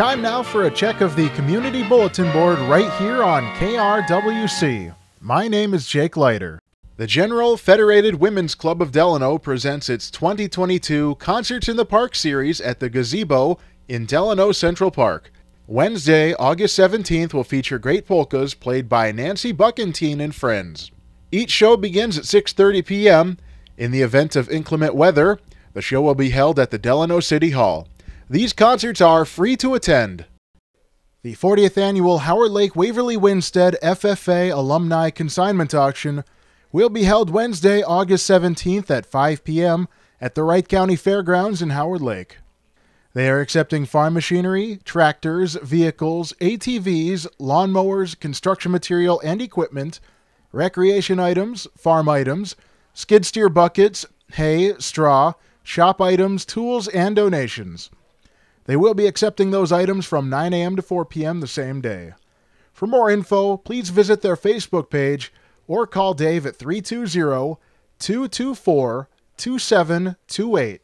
time now for a check of the Community Bulletin Board right here on KRWC. My name is Jake Leiter. The General Federated Women's Club of Delano presents its 2022 Concerts in the Park series at the Gazebo in Delano Central Park. Wednesday, August 17th will feature great polkas played by Nancy Buckentine and friends. Each show begins at 6:30 p.m. In the event of inclement weather, the show will be held at the Delano City Hall. These concerts are free to attend. The 40th annual Howard Lake Waverly Winsted FFA Alumni Consignment Auction will be held Wednesday, August 17th at 5 p.m. at the Wright County Fairgrounds in Howard Lake. They are accepting farm machinery, tractors, vehicles, ATVs, lawnmowers, construction material and equipment, recreation items, farm items, skid steer buckets, hay, straw, shop items, tools, and donations. They will be accepting those items from 9 a.m. to 4 p.m. the same day. For more info, please visit their Facebook page or call Dave at 320 224 2728.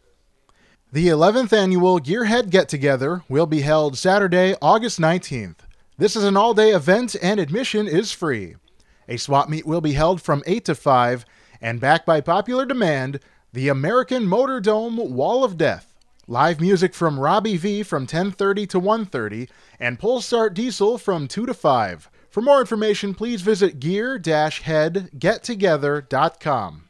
The 11th annual Gearhead Get Together will be held Saturday, August 19th. This is an all day event and admission is free. A swap meet will be held from 8 to 5, and backed by popular demand, the American Motordrome Wall of Death. Live music from Robbie V from 10:30 to 1:30 and Pull Start Diesel from 2 to 5. For more information, please visit gear-headgettogether.com.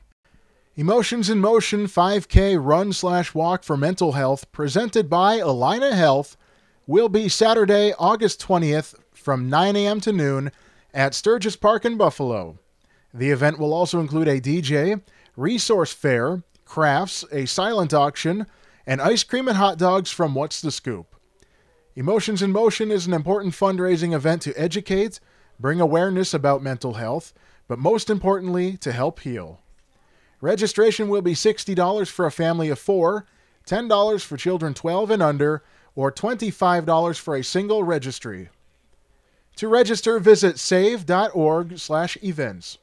Emotions in Motion 5K Run Slash Walk for Mental Health, presented by Allina Health, will be Saturday, August 20th from 9 a.m. to noon at Sturges Park in Buffalo. The event will also include a DJ, resource fair, crafts, a silent auction, and ice cream and hot dogs from What's the Scoop. Emotions in Motion is an important fundraising event to educate, bring awareness about mental health, but most importantly, to help heal. Registration will be $60 for a family of four, $10 for children 12 and under, or $25 for a single registry. To register, visit save.org/events.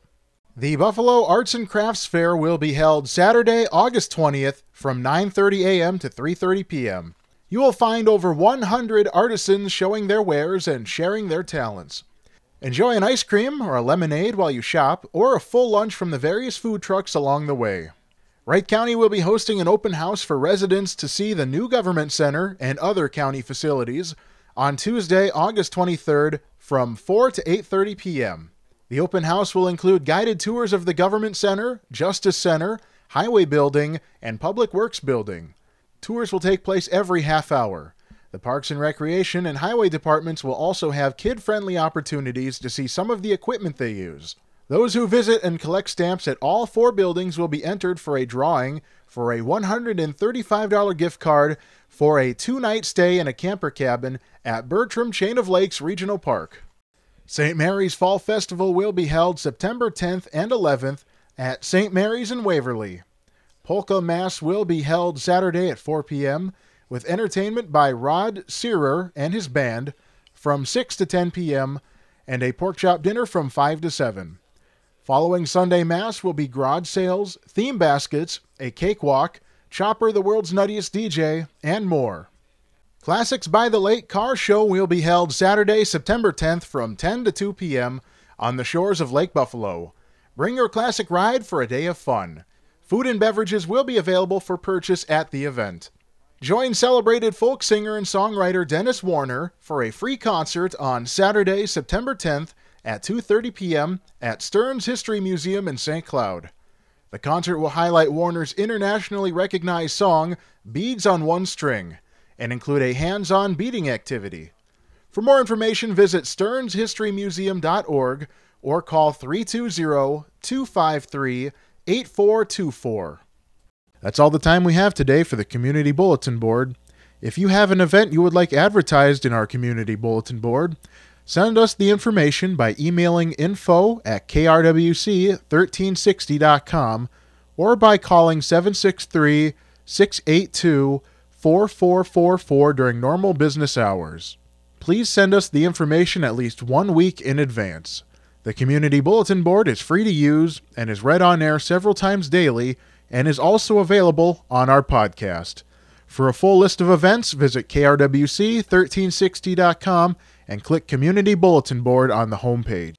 The Buffalo Arts and Crafts Fair will be held Saturday, August 20th from 9:30 a.m. to 3:30 p.m. You will find over 100 artisans showing their wares and sharing their talents. Enjoy an ice cream or a lemonade while you shop, or a full lunch from the various food trucks along the way. Wright County will be hosting an open house for residents to see the new government center and other county facilities on Tuesday, August 23rd from 4 to 8:30 p.m. The open house will include guided tours of the government center, justice center, highway building, and public works building. Tours will take place every half hour. The Parks and Recreation and Highway departments will also have kid friendly opportunities to see some of the equipment they use. Those who visit and collect stamps at all four buildings will be entered for a drawing for a $135 gift card for a two night stay in a camper cabin at Bertram Chain of Lakes Regional Park. St. Mary's Fall Festival will be held September 10th and 11th at St. Mary's in Waverly. Polka Mass will be held Saturday at 4 p.m with entertainment by Rod Searer and his band from 6 to 10 p.m. and a pork chop dinner from 5 to 7. Following Sunday Mass will be garage sales, theme baskets, a cakewalk, Chopper the world's nuttiest DJ, and more. Classics by the Lake Car Show will be held Saturday, September 10th from 10 to 2 p.m. on the shores of Lake Buffalo. Bring your classic ride for a day of fun. Food and beverages will be available for purchase at the event. Join celebrated folk singer and songwriter Dennis Warner for a free concert on Saturday, September 10th at 2:30 p.m. at Stearns History Museum in St. Cloud. The concert will highlight Warner's internationally recognized song Beads on One String and include a hands-on beading activity. For more information, visit stearnshistorymuseum.org or call 320-253-8424. That's all the time we have today for the Community Bulletin Board. If you have an event you would like advertised in our Community Bulletin Board, send us the information by emailing info at krwc1360.com or by calling 763 682 4444 during normal business hours. Please send us the information at least one week in advance. The Community Bulletin Board is free to use and is read on air several times daily and is also available on our podcast. For a full list of events, visit krwc1360.com and click Community Bulletin Board on the homepage.